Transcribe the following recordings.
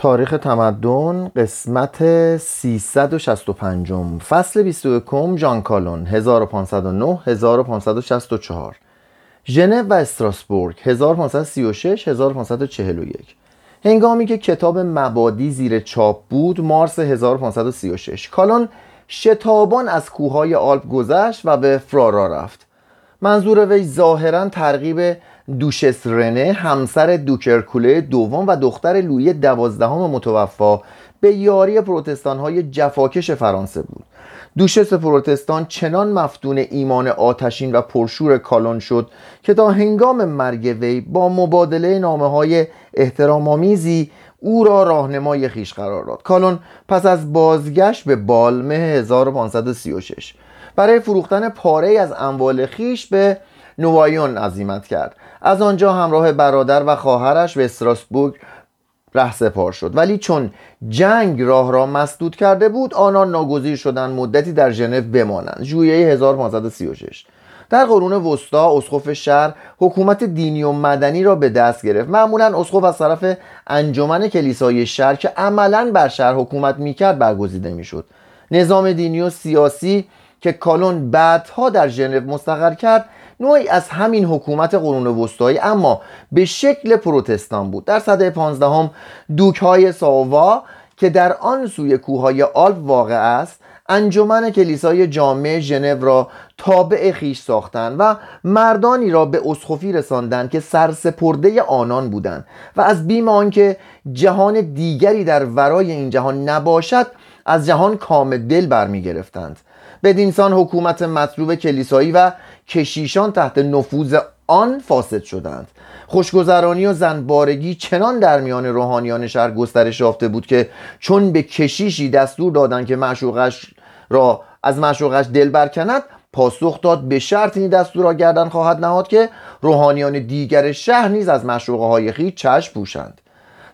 تاریخ تمدن قسمت 365 فصل 21 جان کالون 1509 1564 ژنو و استراسبورگ 1536 1541 هنگامی که کتاب مبادی زیر چاپ بود مارس 1536 کالون شتابان از کوههای آلپ گذشت و به فرارا رفت. منظور وی ظاهرا ترغیب دوشس رنه همسر دوکرکوله دوم و دختر لویی دوازدهم متوفا به یاری پروتستان های جفاکش فرانسه بود. دوشس پروتستان چنان مفتون ایمان آتشین و پرشور کالون شد که تا هنگام مرگ وی با مبادله نامه های احترامآمیزی او را راهنمای خیش قرار داد. کالون پس از بازگشت به بالمه 1536 برای فروختن پاره از اموال خیش به نوایون عزیمت کرد. از آنجا همراه برادر و خواهرش به استراسبورگ سپار شد. ولی چون جنگ راه را مسدود کرده بود آنان ناگزیر شدند مدتی در ژنو بمانند. ژوئیه 1536 در قرون وسطا اسقف شهر حکومت دینی و مدنی را به دست گرفت. معمولا اسقف از طرف انجمن کلیسای شهر که عملا بر شهر حکومت می‌کرد برگزیده می‌شد. نظام دینی و سیاسی که کالون بعدها در ژنو مستقر کرد نوعی از همین حکومت قرون وسطایی اما به شکل پروتستان بود. در صده پانزدهم دوک های ساوا که در آن سوی کوههای آلپ واقع است انجمن کلیسای جامع ژنو را تابع خیش ساختند و مردانی را به اسخفی رساندند که سرسپرده آنان بودند و از بیم آنکه جهان دیگری در ورای این جهان نباشد از جهان کام دل برمیگرفتند. بدینسان حکومت مطلوب کلیسایی و کشیشان تحت نفوذ آن فاسد شدند. خوشگذرانی و زنبارگی چنان در میان روحانیان شهر گسترش یافته بود که چون به کشیشی دستور دادند که معشوقش را از معشوقش دل برکند پاسخ داد به شرط این دستور را گردن خواهد نهاد که روحانیان دیگر شهر نیز از معشوقه های خیش چشم پوشند.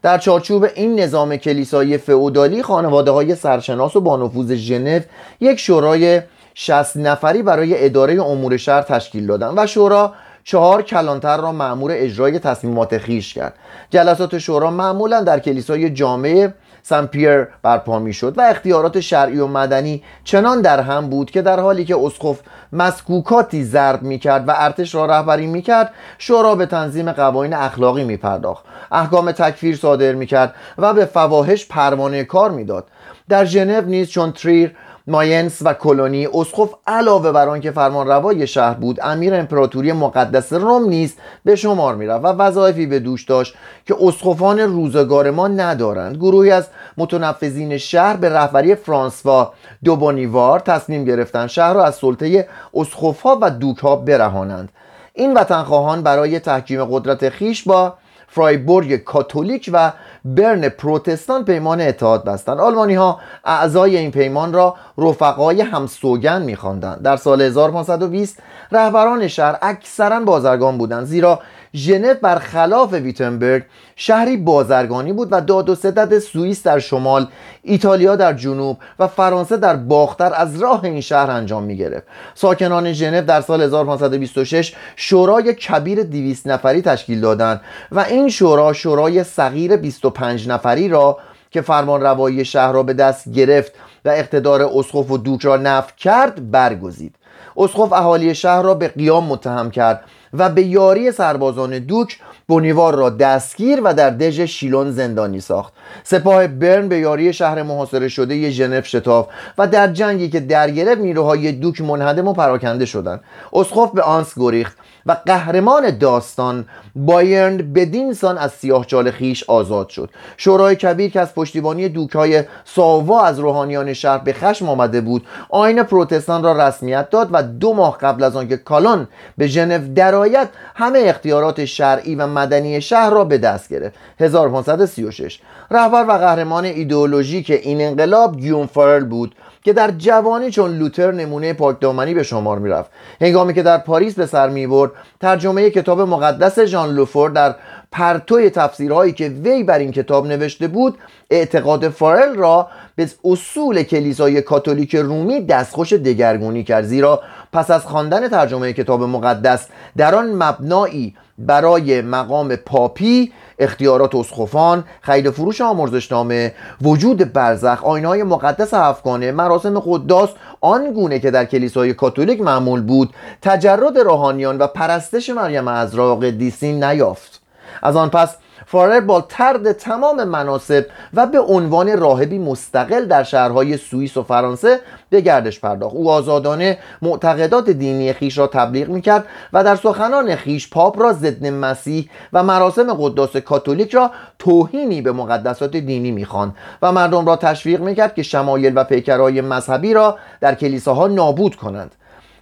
در چارچوب این نظام کلیسایی فئودالی خانواده های سرشناس و با نفوذ ژنو یک شورای 60 نفری برای اداره امور شهر تشکیل دادن و شورا چهار کلانتر را معمور اجرای تصمیمات خیش کرد. جلسات شورا معمولا در کلیسای جامعه سن پیر برپا می شد و اختیارات شرعی و مدنی چنان در هم بود که در حالی که اسقف مسکوکاتی ضرب می کرد و ارتش را رهبری می کرد شورا به تنظیم قوانین اخلاقی می پرداخت احکام تکفیر صادر می کرد و به فواحش پروانه کار می‌داد. در ژنو نیز چون تریر ماینس و کلونی اسقف علاوه بر آنکه فرمان روای شهر بود امیر امپراتوری مقدس روم نیز به شمار می‌رفت و وظایفی به دوش داشت که اسقفان روزگار ما ندارند. گروهی از متنفذین شهر به رهبری فرانسوا دوبونیوار تصمیم گرفتند شهر را از سلطه اسقفها و دوکها برهانند. این وطنخواهان برای تحکیم قدرت خیش با فرایبورگ کاتولیک و برن پروتستان پیمان اتحاد بستند. آلمانی ها اعضای این پیمان را رفقای همسوگن میخواندند. در سال 1520 رهبران شهر اکثرا بازرگان بودند زیرا ژنو برخلاف ویتنبرگ شهری بازرگانی بود و داد و ستد سوئیس در شمال ایتالیا در جنوب و فرانسه در باختر از راه این شهر انجام می گرفت ساکنان ژنو در سال 1526 شورای کبیر 200 نفری تشکیل دادند و این شورا شورای صغیر 25 نفری را که فرمان روایی شهر را به دست گرفت و اقتدار اسقف و دوک را کرد برگزید. اسقف اهالی شهر را به قیام متهم کرد و به یاری سربازان دوک بونیوار را دستگیر و در دژ شیلون زندانی ساخت. سپاه برن به یاری شهر محاصره شده ژنو شتاف و در جنگی که در گرفت نیروهای دوک منهدم و پراکنده شدند. اسقف به آنس گریخت و قهرمان داستان بایرن بدین سان از سیاهچال خیش آزاد شد. شورای کبیر که از پشتیبانی دوکهای ساوا از روحانیان شهر به خشم آمده بود آین پروتستان را رسمیت داد و دو ماه قبل از آنکه کالون به ژنو درآید همه اختیارات شرعی و مدنی شهر را به دست گرفت. 1536 رهبر و قهرمان ایدئولوژیک این انقلاب گیوم فارل بود که در جوانی چون لوتر نمونه پاکدامنی به شمار می‌رفت. هنگامی که در پاریس به سر می‌برد ترجمه کتاب مقدس ژان لوفور در پرتوی تفسیرهایی که وی بر این کتاب نوشته بود اعتقاد فارل را به اصول کلیسای کاتولیک رومی دستخوش دگرگونی کرد. زیرا پس از خواندن ترجمه کتاب مقدس در آن مبنایی برای مقام پاپی اختیارات اسخفان خرید فروش آمرزشنامه وجود برزخ های مقدس افغانه مراسم قداس آن گونه که در کلیسای کاتولیک معمول بود تجرد روحانیان و پرستش مریم عذرا قدیسین نیافت. از آن پس فارر با ترد تمام مناسب و به عنوان راهبی مستقل در شهرهای سوئیس و فرانسه به گردش پرداخت. او آزادانه معتقدات دینی خیش را تبلیغ می‌کرد و در سخنان خیش پاپ را ضد مسیح و مراسم قداس کاتولیک را توهینی به مقدسات دینی می‌خواند و مردم را تشویق می‌کرد که شمایل و پیکرهای مذهبی را در کلیساها نابود کنند.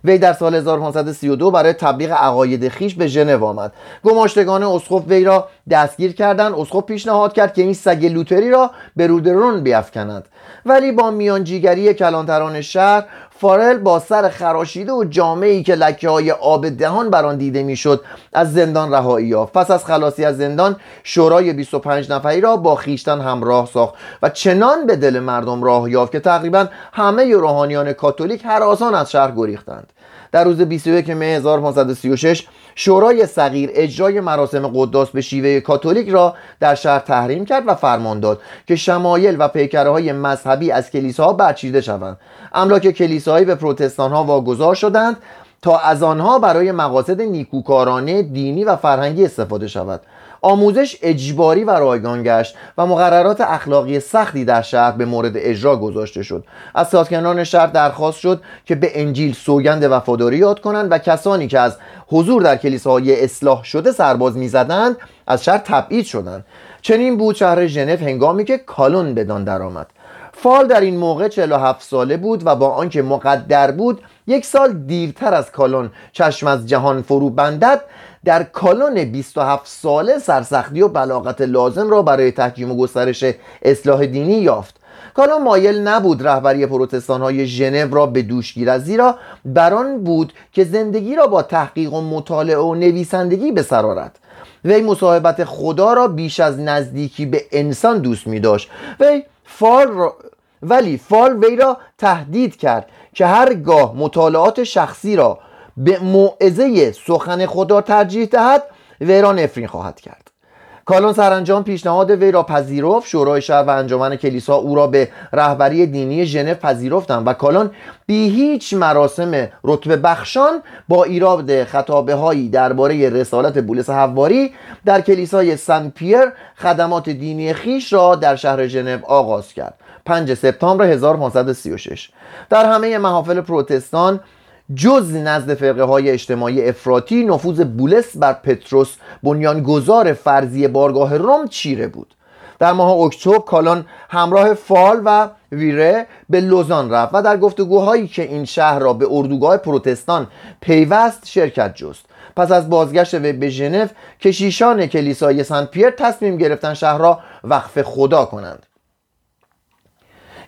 وی در سال 1532 برای تبلیغ عقاید خیش به ژنو آمد. گماشتگان اسقف وی را دستگیر کردند. اسقف پیشنهاد کرد که این سگ لوتری را به رودرون بیافکند. ولی با میانجیگری کلانتران شهر فارل با سر خراشیده و جامعی که لکه های آب دهان بر آن دیده می‌شد از زندان رهایی یافت. پس از خلاصی از زندان شورای 25 نفری را با خیشتن همراه ساخت و چنان به دل مردم راه یافت که تقریبا همه روحانیان کاتولیک هر آسان از شهر گریختند. در روز 21 مه 1536 شورای صغیر اجرای مراسم قداس به شیوه کاتولیک را در شهر تحریم کرد و فرمان داد که شمایل و پیکره های مذهبی از کلیساها برچیده شوند. املاک کلیسایی به پروتستان ها واگذار شدند تا از آنها برای مقاصد نیکوکارانه دینی و فرهنگی استفاده شود. آموزش اجباری و رایگان گشت و مقررات اخلاقی سختی در شهر به مورد اجرا گذاشته شد. از ساکنان شهر درخواست شد که به انجیل سوگند وفاداری یاد کنند و کسانی که از حضور در کلیساهای اصلاح شده سرباز می‌زدند از شهر تبعید شدند. چنین بود شهر ژنو هنگامی که کالون بدان درآمد. فال در این موقع 47 ساله بود و با آنکه مقدر بود یک سال دیرتر از کالون چشم از جهان فرو بندد. در کالون 27 ساله سرسختی و بلاغت لازم را برای تحکیم و گسترش اصلاح دینی یافت. کالون مایل نبود رهبری پروتستان های ژنو را به دوش گیرد زیرا بران بود که زندگی را با تحقیق و مطالعه و نویسندگی به سر وی مصاحبت خدا را بیش از نزدیکی به انسان دوست می داشت وی فال ولی فال وی را تهدید کرد که هرگاه مطالعات شخصی را به موعظه سخن خدا ترجیح دهد وی را نفرین خواهد کرد. کالون سرانجام پیشنهاد وی را پذیرفت. شورای شهر و انجمن کلیسا او را به رهبری دینی ژنو پذیرفتند و کالون بی هیچ مراسم رتبه بخشان با ایراد خطابه هایی درباره رسالت بولس حواری در کلیسای سن پیر خدمات دینی خیش را در شهر ژنو آغاز کرد. 5 سپتامبر 1536 در همه محافل پروتستان جز نزد فرقه های اجتماعی افراطی نفوذ بولس بر پتروس بنیانگذار فرضی بارگاه روم چیره بود. در ماه اکتبر کالان همراه فال و ویره به لوزان رفت و در گفتگوهایی که این شهر را به اردوگاه پروتستان پیوست شرکت جست. پس از بازگشت وی به ژنو کشیشان کلیسای سن پیر تصمیم گرفتن شهر را وقف خدا کنند.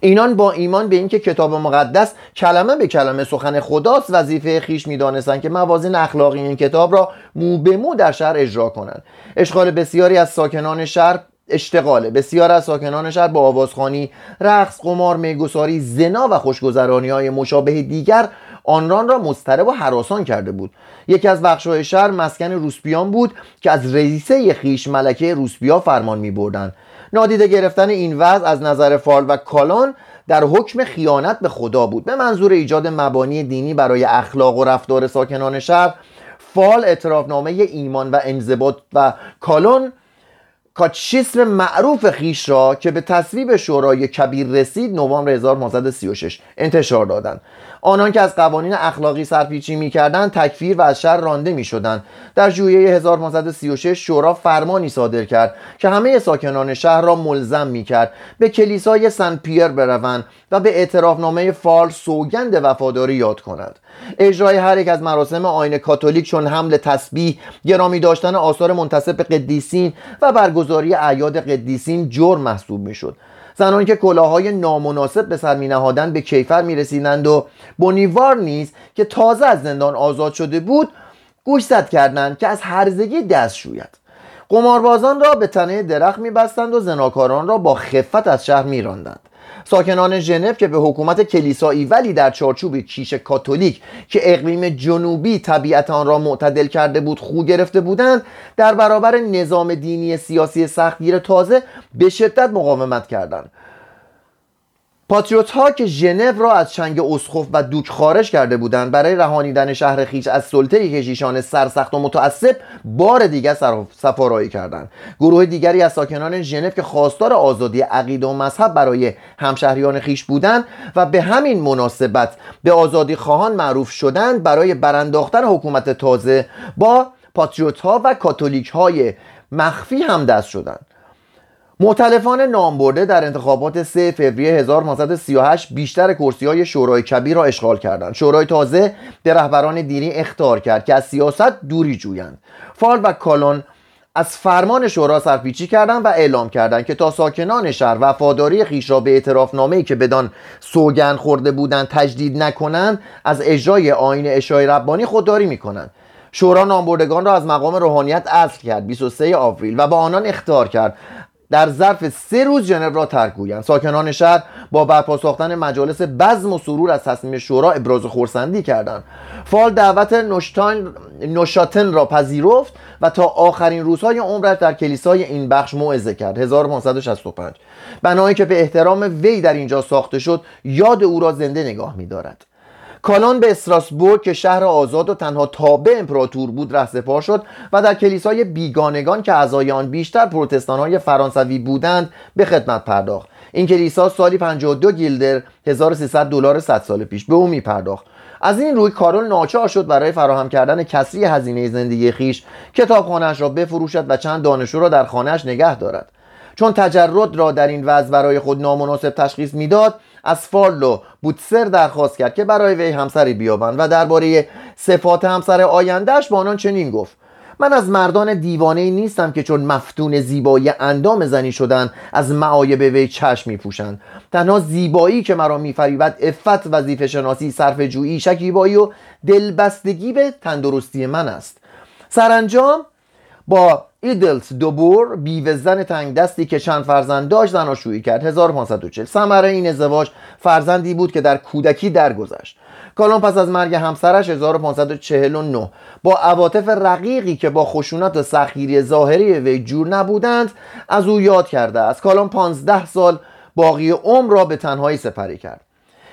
اینان با ایمان به اینکه کتاب مقدس کلمه به کلمه سخن خداست وظیفه خیش می‌دانستند که موازین اخلاقی این کتاب را مو به مو در شهر اجرا کنند. اشغال بسیاری از ساکنان شهر اشتغال بسیار از ساکنان شهر با آوازخانی رقص قمار میگساری زنا و خوشگذرانی های مشابه دیگر آنران را مضطرب و حراسان کرده بود. یکی از بخشهای شهر مسکن روسپیان بود که از رئیسه خیش ملکه روسپیا فرمان می. نادیده گرفتن این وضع از نظر فال و کالان در حکم خیانت به خدا بود. به منظور ایجاد مبانی دینی برای اخلاق و رفتار ساکنان شهر فال اعترافنامه ایمان و انضباط و کالون کاتشیسم معروف خیش را که به تصویب شورای کبیر رسید نوامبر 1936 انتشار دادند. آنان که از قوانین اخلاقی سرپیچی می‌کردند تکفیر و از شر رانده می‌شدند. در ژوئیه 1936 شورا فرمانی صادر کرد که همه ساکنان شهر را ملزم می‌کرد به کلیسای سن پیر بروند و به اعترافنامه فال سوگند وفاداری یاد کنند اجرای هر یک از مراسم آین کاتولیک چون حمل تسبیح گرامی داشتن آثار منتصب به قدیسین و برگزاری اعیاد قدیسین جرم محسوب می‌شد. زنانی که کلاهای نامناسب به سر می نهادن به کیفر می رسیدند و بونیوار نیز که تازه از زندان آزاد شده بود گوشزد کردند که از هرزگی دست شوید. قماربازان را به تنه درخت بستند و زناکاران را با خفت از شهر راندند ساکنان ژنو که به حکومت کلیسایی ولی در چارچوب کیش کاتولیک که اقلیم جنوبی طبیعت آن را معتدل کرده بود خو گرفته بودند در برابر نظام دینی سیاسی سختگیر تازه به شدت مقاومت کردند. پاتریوت ها که ژنو را از چنگ اسخف و دوک خارج کرده بودند برای رهانیدن شهر خیش از سلطه کشیشان سرسخت و متعصب بار دیگر سفارایی کردند. گروه دیگری از ساکنان ژنو که خواستار آزادی عقیده و مذهب برای همشهریان خیش بودند و به همین مناسبت به آزادی خواهان معروف شدند برای برانداختن حکومت تازه با پاتریوت ها و کاتولیک های مخفی هم دست شدند. معتلفان نامبرده در انتخابات 3 فوریه 1938 بیشتر کرسی های شورای کبیر را اشغال کردند. شورای تازه به رهبران دینی اختار کرد که از سیاست دوری جویند. فال و کالون از فرمان شورا سرپیچی کردند و اعلام کردند که تا ساکنان شهر وفاداری خیش را به اعتراف نامه‌ای که بدان سوگن خورده بودند تجدید نکنند از اجرای آین اشای ربانی خودداری می‌کنند. شورا نامبردگان را از مقام روحانیت اصل کرد. 23 آوریل و با آنان اختار کرد. در ظرف سه روز ژنو را ترک گویند. ساکنان شهر با برپا ساختن مجالس بزم و سرور از تصمیم شورا ابراز خورسندی کردند. فال دعوت نوشاتن را پذیرفت و تا آخرین روزهای عمرش در کلیسای این بخش موعظه کرد. 1565 بنایی که به احترام وی در اینجا ساخته شد یاد او را زنده نگاه می‌دارد. کالان به استراسبورگ که شهر آزاد و تنها تابع امپراتور بود رهسپار شد و در کلیسای بیگانگان که اعضای آن بیشتر پروتستان های فرانسوی بودند به خدمت پرداخت. این کلیسا سالی 52 گیلدر 1300 دلار 100 سال پیش به او می پرداخت از این روی کارول ناچار شد برای فراهم کردن کسری هزینه زندگی خیش کتابخانهاش را بفروشد و چند دانشجو را در خانهاش نگه دارد. چون تجرد را در این وضع برای خود نامناسب تشخیص می‌داد از فالو بوتسر درخواست کرد که برای وی همسری بیابند و درباره صفات همسر آیندهش با آنان چنین گفت. من از مردان دیوانه نیستم که چون مفتون زیبایی اندام زنی شدن از معایب وی چشم میپوشند. تنها زیبایی که مرا میفریبد افت وظیفه شناسی صرف جویی شکیبایی و دلبستگی به تندرستی من است. سرانجام با ایدلس دوبور بیوه زن تنگ دستی که چند فرزند داشت زناشویی کرد. 1540 ثمره این ازدواج فرزندی بود که در کودکی درگذشت. کالون پس از مرگ همسرش 1549 با عواطف رقیقی که با خشونت و سخیری ظاهری وی جور نبودند از او یاد کرده است. کالون 15 سال باقی عمر را به تنهایی سپری کرد.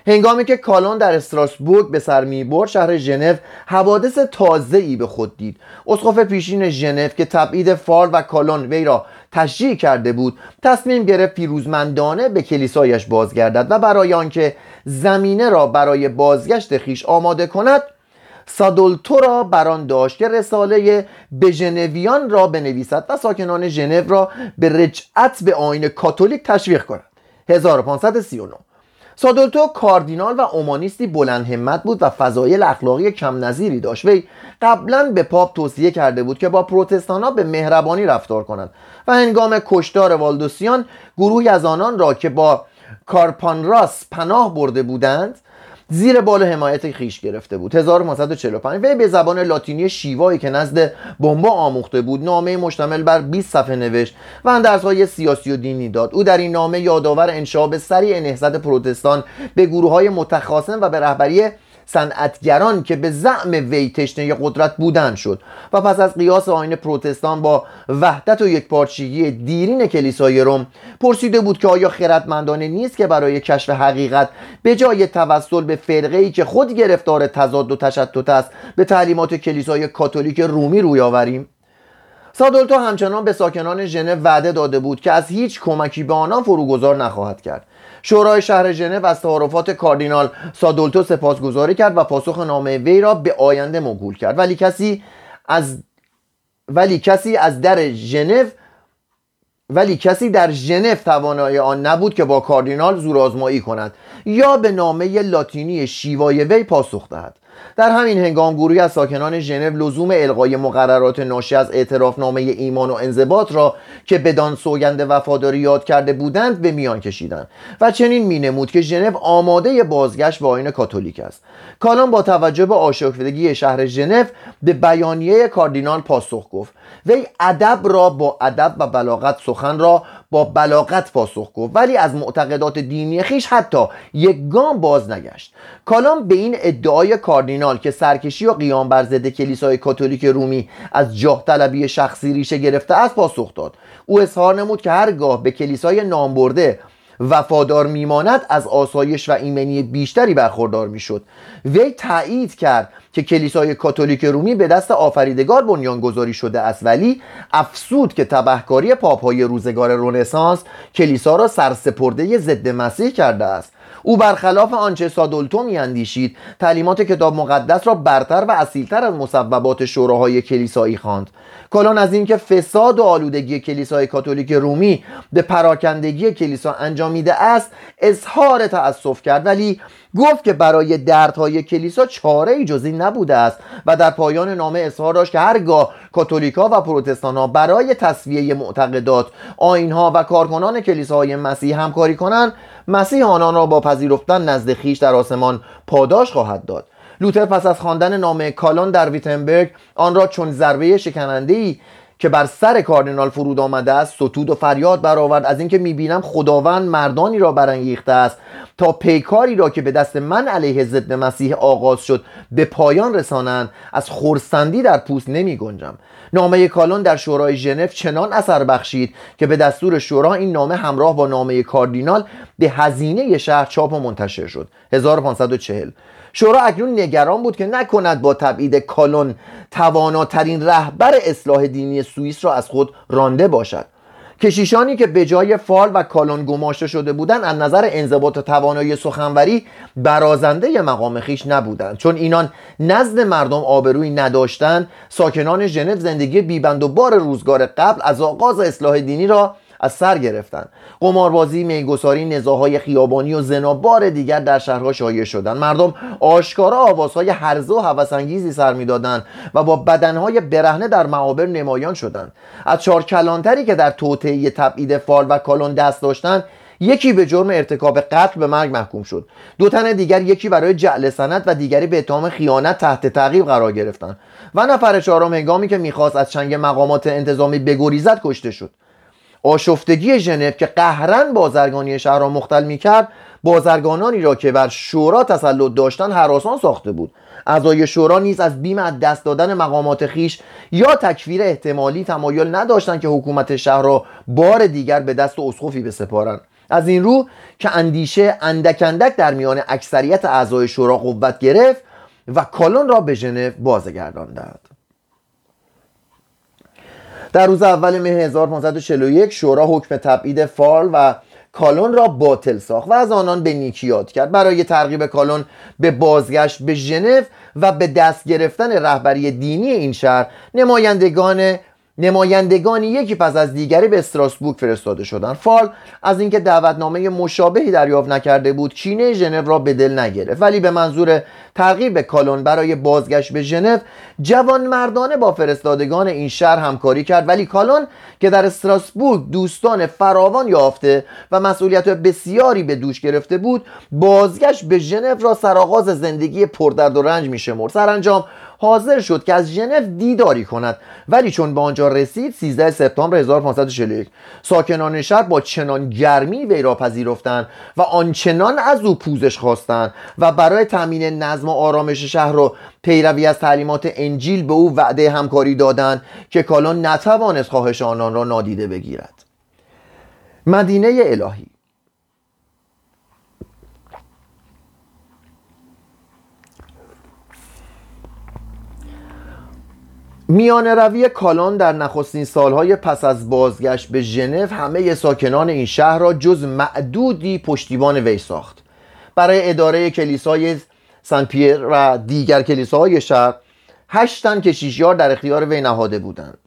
هنگامی که کالون در استراسبورگ به سر می‌برد شهر ژنو حوادث تازه ای به خود دید. اسقف پیشین ژنو که تبعید فال و کالون وی را تشجیع کرده بود تصمیم گرفت پیروزمندانه به کلیسایش بازگردد و برای آنکه زمینه را برای بازگشت خیش آماده کند سادولتو را بران داشت که رساله به ژنویان را بنویسد و ساکنان ژنو را به رجعت به آین کاتولیک تشویق کند. 1539 سادولتو کاردینال و اومانیستی بلند همت بود و فضایل اخلاقی کم نظیری داشت. وی قبلا به پاپ توصیه کرده بود که با پروتستان ها به مهربانی رفتار کنند و هنگام کشتار والدوسیان گروهی از آنان را که با کارپانراس پناه برده بودند زیر بال حمایت خیش گرفته بود. 1945 وی به زبان لاتینی شیوایی که نزد بمبا آموخته بود نامه مشتمل بر 20 صفحه نوشت و اندرزهای سیاسی و دینی داد. او در این نامه یادآور انشاب سریع نهضت پروتستان به گروه های متخاصم و به رهبری صنعتگران که به زعم وی تشنه قدرت بودن شد. و پس از قیاس آین پروتستان با وحدت و یکپارچگی دیرین کلیسای روم پرسیده بود که آیا خردمندانه نیست که برای کشف حقیقت به جای توسل به فرقه ای که خود گرفتار تضاد و تشتت است به تعلیمات کلیسای کاتولیک رومی روی آوریم؟ سادولتو همچنان به ساکنان ژنو وعده داده بود که از هیچ کمکی به آنان فروگذار نخواهد کرد. شورای شهر ژنو از تعارفات کاردینال سادولتو سپاسگزاری کرد و پاسخ نامه وی را به آینده موکول کرد. ولی کسی از ولی کسی از در ژنو ولی کسی در ژنو توانایی آن نبود که با کاردینال زورآزمایی کند یا به نامه لاتینی شیوای وی پاسخ دهد. در همین هنگام گروهی از ساکنان ژنو لزوم القای مقررات ناشی از اعترافنامه ایمان و انضباط را که بدان سوگند وفاداری یاد کرده بودند به میان کشیدند و چنین مینمود که ژنو آماده بازگشت به آیین کاتولیک است. کالان با توجه به آشفتگی شهر ژنو به بیانیه کاردینال پاسخ گفت وی ادب را با ادب و بلاغت سخن را با بلاغت پاسخ گفت. ولی از معتقدات دینی خیش حتی یک گام باز نگشت. کالام به این ادعای کاردینال که سرکشی و قیام بر ضد کلیسای کاتولیک رومی از جاه طلبی شخصی ریشه گرفته است پاسخ داد. او اظهار نمود که هرگاه به کلیسای نامبرده وفادار میماند از آسایش و ایمنی بیشتری برخوردار می‌شد. وی تایید کرد که کلیسای کاتولیک رومی به دست آفریدگار بنیانگذاری شده است ولی افسود که تبهکاری پاپهای روزگار رنسانس کلیسا را سرسپرده ضد مسیح کرده است. او برخلاف آنچه سادولتو میاندیشید تعلیمات کتاب مقدس را برتر و اصیلتر از مصوبات شوراهای کلیسایی خواند. کلان از اینکه فساد و آلودگی کلیسای کاتولیک رومی به پراکندگی کلیسا انجامیده است اظهار تأسف کرد ولی گفت که برای دردهای کلیسا چاره ای جزی نبوده است و در پایان نامه اظهار داشت که هرگاه کاتولیکا و پروتستان برای تصویه معتقدات آینها و کارکنان کلیساهای مسیح همکاری کنند مسیح آنان را با پذیرفتن نزد خیش در آسمان پاداش خواهد داد. لوتر پس از خواندن نامه کالان در ویتنبرگ آن را چون ضربه شکننده ای که بر سر کاردینال فرود آمده است ستود و فریاد برآورد از اینکه می‌بینم خداوند مردانی را برانگیخته است تا پیکاری را که به دست من علیه ضد مسیح آغاز شد به پایان رسانند. از خورسندی در پوست نمی گنجم نامه کالون در شورای ژنو چنان اثر بخشید که به دستور شورا این نامه همراه با نامه کاردینال به هزینه شهر چاپ و منتشر شد. 1540 شورا اکنون نگران بود که نکند با تبعید کالون تواناترین رهبر اصلاح دینی سوئیس را از خود رانده باشد. کشیشانی که به جای فال و کالون گماشته شده بودند از نظر انضباط و توانایی سخنوری برازنده مقام خیش نبودند. چون اینان نزد مردم آبرویی نداشتند ساکنان ژنو زندگی بیبند و بار روزگار قبل از آغاز اصلاح دینی را از سر گرفتن. قماربازی میگساری نزاهای خیابانی و زنا بار دیگر در شهرها شایع شدند مردم آشکارا آوازهای هرزه و هوسانگیزی سر می‌دادند و با بدنهای برهنه در معابر نمایان شدند از چهار کلانتری که در توطئه تبعید فال و کالون دست داشتند یکی به جرم ارتکاب قتل به مرگ محکوم شد. دو تن دیگر یکی برای جعل سند و دیگری به اتهام خیانت تحت تعقیب قرار گرفتند و نفر چهارم هنگامی که می‌خواست از چنگ مقامات انتظامی بگریزد کشته شد. آشفتگی ژنو که قهرن بازرگانی شهر را مختل می‌کرد بازرگانانی را که بر شورا تسلط داشتن حراسان ساخته بود. اعضای شورا نیز از بیم از دست دادن مقامات خیش یا تکفیر احتمالی تمایل نداشتند که حکومت شهر را بار دیگر به دست اسقفی بسپارند. از این رو که اندیشه اندک اندک در میان اکثریت اعضای شورا قوت گرفت و کالون را به ژنو بازگرداندند. در روز اول مه 1541 شورا حکم تبعید فال و کالون را باطل ساخت و از آنان به نیکی یاد کرد. برای ترغیب کالون به بازگشت به ژنو و به دست گرفتن رهبری دینی این شهر نمایندگان نمایندگانی یکی پس از دیگری به استراسبورگ فرستاده شدند فال از اینکه دعوتنامه مشابهی دریافت نکرده بود چینه ژنو را به دل نگرفت. ولی به منظور ترغیب کالون برای بازگشت به ژنو جوان مردانه با فرستادگان این شهر همکاری کرد. ولی کالون که در استراسبورگ دوستان فراوان یافته و مسئولیت بسیاری به دوش گرفته بود بازگشت به ژنو را سرآغاز زندگی پردرد و رنج میشمرد. سرانجام حاضر شد که از ژنو دیداری کند. ولی چون به آنجا رسید 13 سپتامبر 1541 ساکنان شهر با چنان گرمی وی را پذیرفتند و آنچنان از او پوزش خواستند و برای تامین نظم و آرامش شهر را پیروی از تعلیمات انجیل به او وعده همکاری دادند که کالون نتوانست خواهش آنان را نادیده بگیرد. مدینه الهی میان روی کالان در نخستین سالهای پس از بازگشت به ژنو همه ساکنان این شهر را جز معدودی پشتیبان وی ساخت. برای اداره کلیسای سن پیر و دیگر کلیساهای شهر هشتن کشیشیار در اختیار وی نهاده بودند.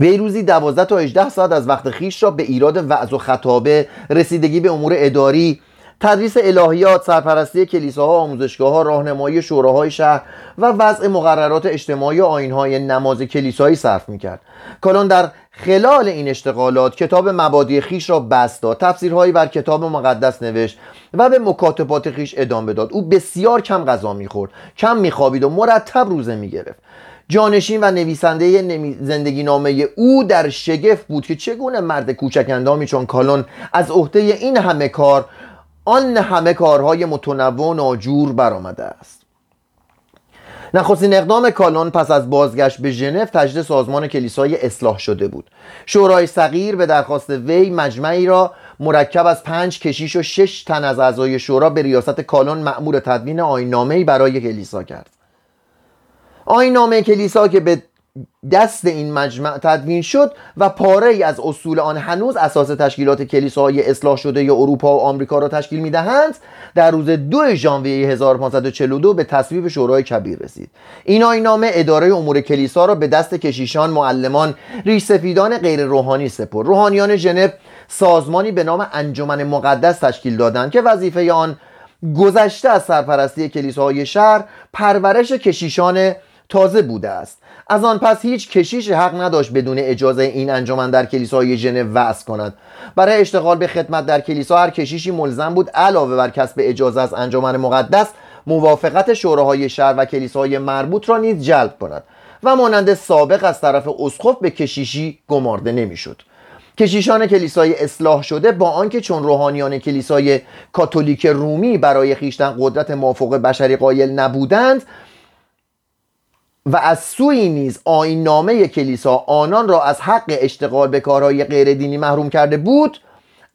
وی روزی دوازده تا 18 ساعت از وقت خیش را به ایراد وعظ و خطابه رسیدگی به امور اداری تدریس الهیات سرپرستی کلیساها آموزشگاه ها راهنمایی شوراهای شهر و وضع مقررات اجتماعی و آینهای نماز کلیسایی صرف می‌کرد. کالون در خلال این اشتغالات کتاب مبادی خیش را بست داد تفسیرهایی بر کتاب مقدس نوشت و به مکاتبات خیش ادامه داد. او بسیار کم غذا می‌خورد کم میخوابید و مرتب روزه می‌گرفت. جانشین و نویسنده زندگی نامه او در شگفت بود که چگونه مرد کوچک اندامی چون کالون از عهده این همه کار آن همه کارهای متنوع و ناجور برآمده است. نخستین اقدام کالون پس از بازگشت به ژنو تجدید سازمان کلیسای اصلاح شده بود. شورای صغیر به درخواست وی مجمعی را مرکب از پنج کشیش و شش تن از اعضای شورا به ریاست کالون مأمور تدوین آینامه‌ای برای کلیسا کرد. آینامه کلیسا که به دست این مجمع تدوین شد و پاره ای از اصول آن هنوز اساس تشکیلات کلیساهای اصلاح شده ی اروپا و آمریکا را تشکیل می‌دهند در روز دو ژانویه 1542 به تصویب شورای کبیر رسید. این آینامه اداره امور کلیسا را به دست کشیشان معلمان ریش سفیدان غیر روحانی سپرد. روحانیان ژنو سازمانی به نام انجمن مقدس تشکیل دادند که وظیفه آن گذشته از سرپرستی کلیساهای شهر پرورش کشیشان تازه بوده است. از آن پس هیچ کشیش حق نداشت بدون اجازه این انجمن در کلیسای ژنو وعظ کند. برای اشتغال به خدمت در کلیسا هر کشیشی ملزم بود علاوه بر کسب اجازه از انجمن مقدس موافقت شوراهای شهر و کلیساهای مربوط را نیز جلب کند و مانند سابق از طرف اسقف به کشیشی گمارده نمی‌شد. کشیشان کلیسای اصلاح شده با آنکه چون روحانیان کلیسای کاتولیک رومی برای خیشتن قدرت مافوق بشری قایل نبودند و از سوی نیز آین نامه کلیسا آنان را از حق اشتغال به کارهای غیر دینی محروم کرده بود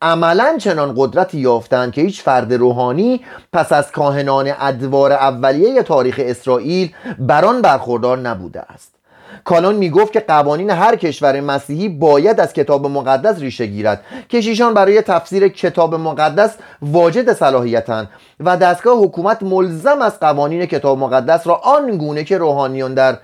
عملا چنان قدرتی یافتند که هیچ فرد روحانی پس از کاهنان ادوار اولیه تاریخ اسرائیل بران برخوردار نبوده است. کالون می‌گفت که قوانین هر کشور مسیحی باید از کتاب مقدس ریشه گیرد. کشیشان برای تفسیر کتاب مقدس واجد صلاحیتند و دستگاه حکومت ملزم از قوانین کتاب مقدس را آنگونه که روحانیان در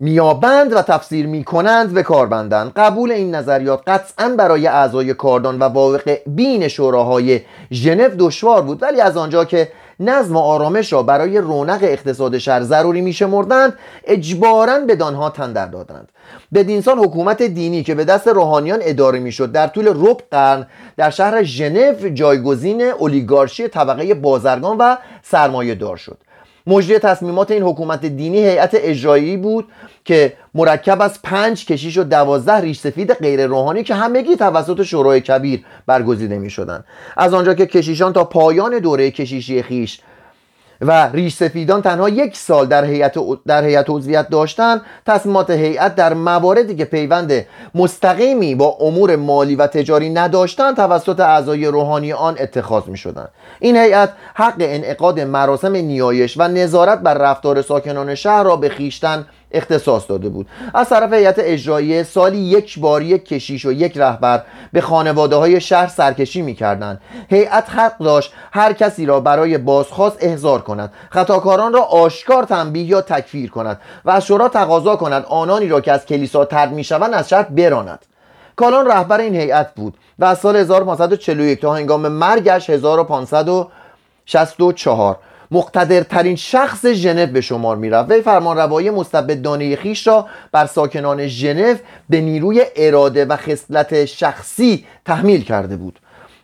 میابند و تفسیر می‌کنند به کار بندند. قبول این نظریات قطعا برای اعضای کاردان و واقع بین شوراهای ژنو دشوار بود ولی از آنجا که نظم و آرامش را برای رونق اقتصاد شهر ضروری میشمردند اجبارا به دانها تندر دادند. بدینسان حکومت دینی که به دست روحانیان اداره می‌شد در طول ربع قرن در شهر ژنو جایگزین اولیگارشی طبقه بازرگان و سرمایه دار شد. مجری تصمیمات این حکومت دینی هیئت اجرایی بود که مرکب از پنج کشیش و دوازده ریش سفید غیر روحانی که همگی توسط شورای کبیر برگزیده می شدن. از آنجا که کشیشان تا پایان دوره کشیشی خیش و ریش سفیدان تنها یک سال در هیئت در هیئت عضویت داشتند تصمیمات هیئت در مواردی که پیوند مستقیمی با امور مالی و تجاری نداشتند توسط اعضای روحانی آن اتخاذ می شدند این هیئت حق انعقاد مراسم نیایش و نظارت بر رفتار ساکنان شهر را به خیشتن اختصاص داده بود. از طرف هیئت اجرایی سالی یک بار یک کشیش و یک رهبر به خانواده های شهر سرکشی می‌کردند. هیئت حق داشت هر کسی را برای بازخواست احضار کند. خطاکاران را آشکار تنبیه یا تکفیر کند و از شورا تقاضا کند آنانی را که از کلیسا ترد می‌شوند از شهر براند. کالان رهبر این هیئت بود و از سال 1541 تا هنگام مرگش 1564 مقتدرترین شخص ژنو به شمار می‌رفت. وی فرمانروایی مستبدانه خیش را بر ساکنان ژنو به نیروی اراده و خصلت شخصی تحمیل کرده بود.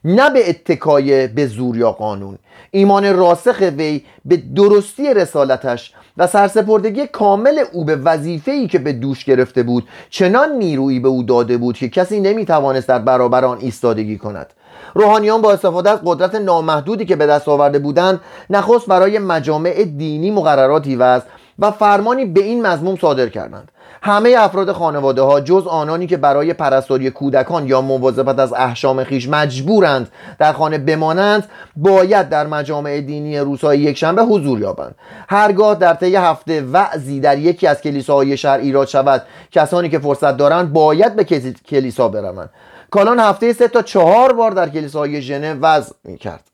نه به اتکای به زور یا قانون. ایمان راسخ وی به درستی رسالتش و سرسپردگی کامل او به وظیفه‌ای که به دوش گرفته بود چنان نیرویی به او داده بود که کسی نمی‌توانست در برابر آن ایستادگی کند. روحانیان با استفاده از قدرت نامحدودی که به دست آورده بودند نخست برای مجامع دینی مقرراتی وضع و فرمانی به این مضموم صادر کردند. همه افراد خانواده ها جز آنانی که برای پرستاری کودکان یا مواظبت از احشام خیش مجبورند در خانه بمانند باید در مجامع دینی روزهای یکشنبه حضور یابند. هرگاه در طی هفته وعظی در یکی از کلیساهای شهر ایراد شود کسانی که فرصت دارند باید به کلیسا بروند. کالان هفته سه تا چهار بار در کلیساهای ژنو وضع می کرد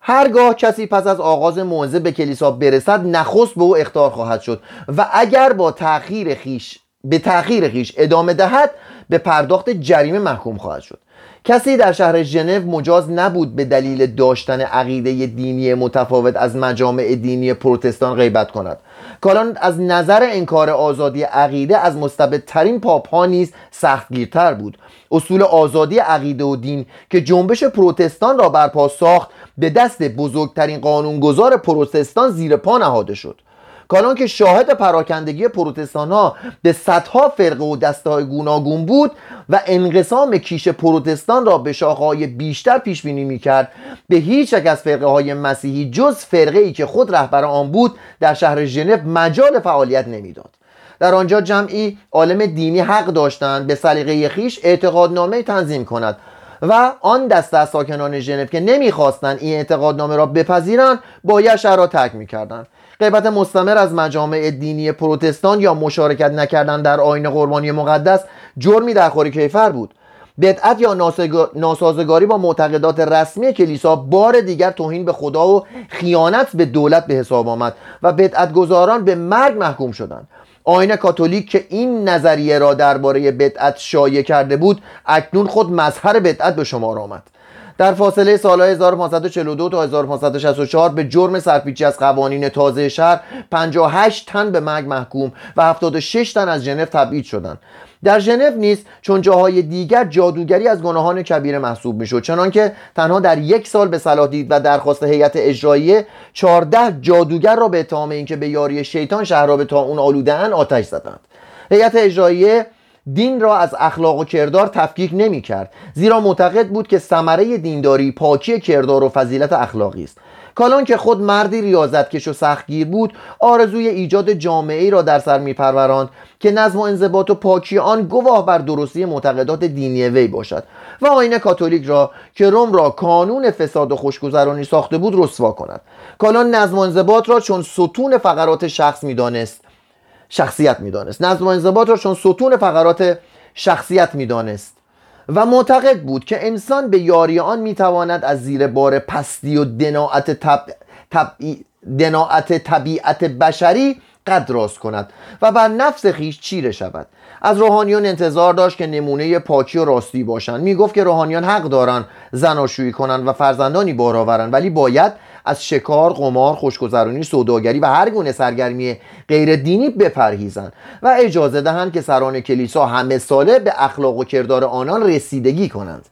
هرگاه کسی پس از آغاز موعظه به کلیسا برسد نخست به او اختار خواهد شد و اگر با تأخیر خیش به تأخیر خیش ادامه دهد به پرداخت جریمه محکوم خواهد شد. کسی در شهر ژنو مجاز نبود به دلیل داشتن عقیده دینی متفاوت از مجامع دینی پروتستان غیبت کند. کالان از نظر انکار آزادی عقیده از مستبدترین پاپ ها نیز سختگیرتر بود. اصول آزادی عقیده و دین که جنبش پروتستان را برپا ساخت به دست بزرگترین قانونگذار پروتستان زیر پا نهاده شد. کالان که شاهد پراکندگی پروتستان ها به صدها فرقه و دسته های گوناگون بود و انقسام کیش پروتستان را به شاخهای بیشتر پیش بینی می‌کرد به هیچ یک از فرقه های مسیحی جز فرقه ای که خود رهبر آن بود در شهر ژنو مجال فعالیت نمی‌داد. در آنجا جمعی عالم دینی حق داشتند به سلیقه خیش اعتقادنامه تنظیم کند و آن دسته از ساکنان ژنو که نمی‌خواستند این اعتقادنامه را بپذیرند باید شهر را ترک می‌کردند. غیبت مستمر از مجامع دینی پروتستان یا مشارکت نکردن در آین قربانی مقدس جرمی در خوری کیفر بود. بدعت یا ناسازگاری با معتقدات رسمی کلیسا بار دیگر توهین به خدا و خیانت به دولت به حساب آمد و بدعت گذاران به مرگ محکوم شدند. آین کاتولیک که این نظریه را درباره بدعت شایع کرده بود اکنون خود مظهر بدعت به شمار آمد. در فاصله سالهای 1542 تا 1564 به جرم سرپیچی از قوانین تازه شهر 58 تن به مرگ محکوم و 76 تن از ژنو تبعید شدند. در ژنو نیز چون جاهای دیگر جادوگری از گناهان کبیره محسوب می‌شد چنانکه تنها در یک سال به صلاح دید و درخواست هیئت اجراییه 14 جادوگر را به اتهام اینکه به یاری شیطان شهر را به تا اون آلودهاند آتش زدند. هیئت اجراییه دین را از اخلاق و کردار تفکیک نمی کرد زیرا معتقد بود که ثمره دینداری پاکی کردار و فضیلت اخلاقی است. کالان که خود مردی ریاضت کش و سختگیر بود آرزوی ایجاد جامعه ای را در سر میپروراند که نظم و انضباط و پاکی آن گواه بر درستی معتقدات دینی وی باشد. و آین کاتولیک را که روم را کانون فساد و خوشگذرانی ساخته بود رسوا کند. کالان نظم و انضباط را چون ستون فقرات شخص می‌دانست شخصیت می‌دانست. نظم و انضباط را چون ستون فقرات شخصیت می‌دانست. و معتقد بود که انسان به یاری آن می‌تواند از زیر بار پستی و دناعت, طب... طب... دناعت طبیعت بشری قد راست کند و بر نفس خیش چیره شود. از روحانیان انتظار داشت که نمونه پاکی و راستی باشند. می‌گفت که روحانیان حق دارند زناشویی کنند و فرزندانی بار ولی باید از شکار، قمار، خوشگذرانی، سوداگری و هر گونه سرگرمی غیر دینی بپرهیزند و اجازه دهند که سران کلیسا همه ساله به اخلاق و کردار آنان رسیدگی کنند.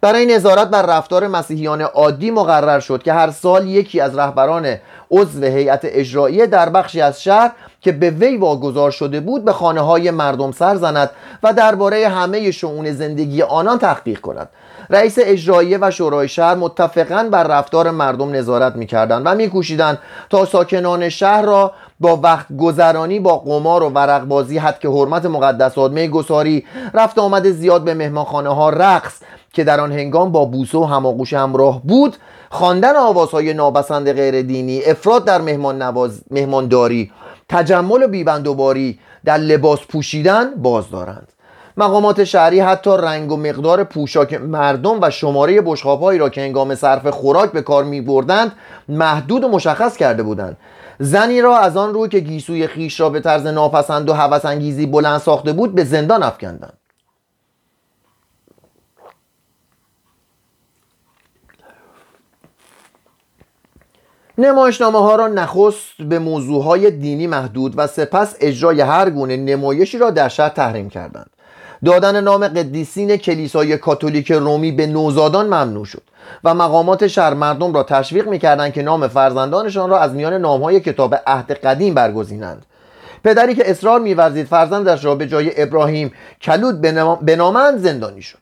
برای نظارت بر رفتار مسیحیان عادی مقرر شد که هر سال یکی از رهبران عضو هیئت اجراییه در بخشی از شهر که به وی واگذار شده بود به خانه های مردم سر زند و درباره همه شعون زندگی آنان تحقیق کند. رئیس اجراییه و شورای شهر متفقا بر رفتار مردم نظارت می‌کردند و میکوشیدند تا ساکنان شهر را با وقت گذرانی با قمار و ورق بازی حد که حرمت مقدسات گساری رفت آمد زیاد به مهمانخانه ها رقص که در آن هنگام با بوسه و هماغوش همراه بود خواندن آوازهای نابسند غیر دینی افراد در مهمان نواز مهمانداری تجمل و بیبندوباری در لباس پوشیدن باز دارند. مقامات شهری حتی رنگ و مقدار پوشاک مردم و شماره بشخابهایی را که هنگام صرف خوراک به کار می بردند محدود و مشخص کرده بودند. زنی را از آن روی که گیسوی خیش را به طرز ناپسند و هوسانگیزی بلند ساخته بود به زندان افکندند. نمایشنامه ها را نخست به موضوع دینی محدود و سپس اجرای هر گونه نمایشی را در شهر تحریم کردند. دادن نام قدیسین کلیسای کاتولیک رومی به نوزادان ممنوع شد و مقامات شهر مردم را تشویق می‌کردند که نام فرزندانشان را از میان نامهای کتاب عهد قدیم برگزینند. پدری که اصرار میورزید فرزندش را به جای ابراهیم کلود بنامند زندانی شد.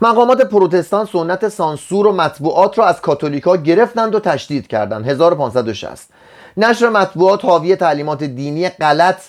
مقامات پروتستان سنت سانسور و مطبوعات را از کاتولیکا گرفتند و تشدید کردند. 1560 نشر مطبوعات حاوی تعلیمات دینی غلط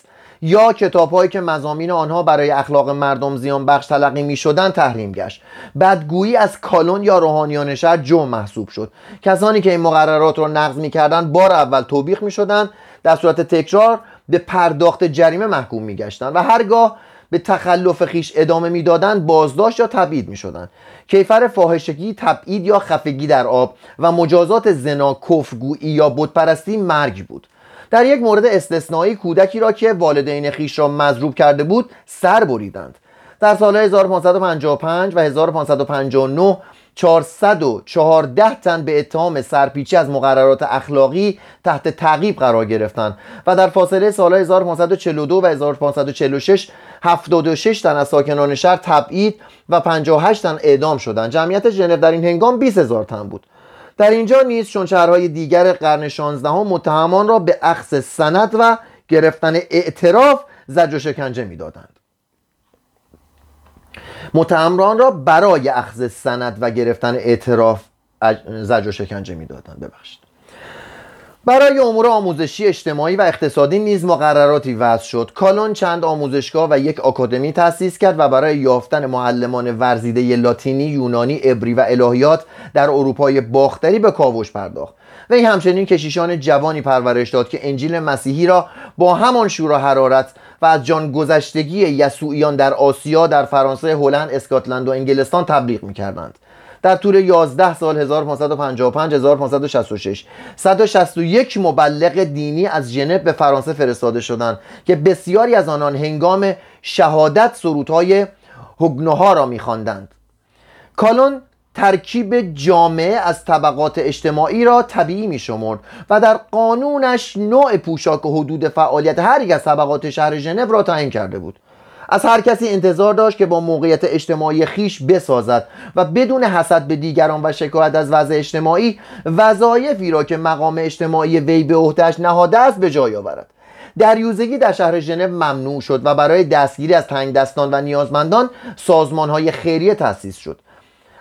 یا کتابهایی که مزامین آنها برای اخلاق مردم زیان بخش تلقی می شدن تحریم گشت. بدگویی از کالون یا روحانیان شهر جو محسوب شد. کسانی که این مقررات را نقض می کردن بار اول توبیخ می شدن در صورت تکرار به پرداخت جریمه محکوم می گشتن و هرگاه به تخلف خیش ادامه می‌دادند بازداشت یا تبعید می‌شدند کیفر فاحشگی تبعید یا خفگی در آب و مجازات زنا کفگویی یا بتپرستی مرگ بود. در یک مورد استثنایی کودکی را که والدین خیش را مضروب کرده بود سر بریدند. در سال 1555 و 1559 414 تن به اتهام سرپیچی از مقررات اخلاقی تحت تعقیب قرار گرفتند و در فاصله سال 1542 و 1546 76 تن از ساکنان شهر تبعید و 58 تن اعدام شدند. جمعیت ژنو در این هنگام 20 هزار تن بود. در اینجا نیز چون شهرهای دیگر قرن 16 متهمان را به اخذ سند و گرفتن اعتراف زج و شکنجه می‌دادند. متهمران را برای اخذ سند و گرفتن اعتراف زج و شکنجه می‌دادند. ببخشید. برای امور آموزشی اجتماعی و اقتصادی نیز مقرراتی وضع شد کالون چند آموزشگاه و یک آکادمی تأسیس کرد و برای یافتن معلمان ورزیده لاتینی یونانی عبری و الهیات در اروپای باختری به کاوش پرداخت وی همچنین کشیشان جوانی پرورش داد که انجیل مسیحی را با همان شور و حرارت و از جان گذشتگی یسوعیان در آسیا در فرانسه، هلند، اسکاتلند و انگلستان تبلیغ می‌کردند. در طول 11 سال 1555 1566 161 مبلغ دینی از ژنو به فرانسه فرستاده شدند که بسیاری از آنان هنگام شهادت سرودهای هگنوها را می‌خواندند. کالون ترکیب جامعه از طبقات اجتماعی را طبیعی می شمرد و در قانونش نوع پوشاک و حدود فعالیت هر یک از طبقات شهر ژنو را تعیین کرده بود از هر کسی انتظار داشت که با موقعیت اجتماعی خیش بسازد و بدون حسد به دیگران و شکایت از وضع اجتماعی وظایفی را که مقام اجتماعی وی به عهدهش نهاده است به جای آورد. دریوزگی در شهر ژنو ممنوع شد و برای دستگیری از تنگ دستان و نیازمندان سازمان های خیریه تأسیس شد.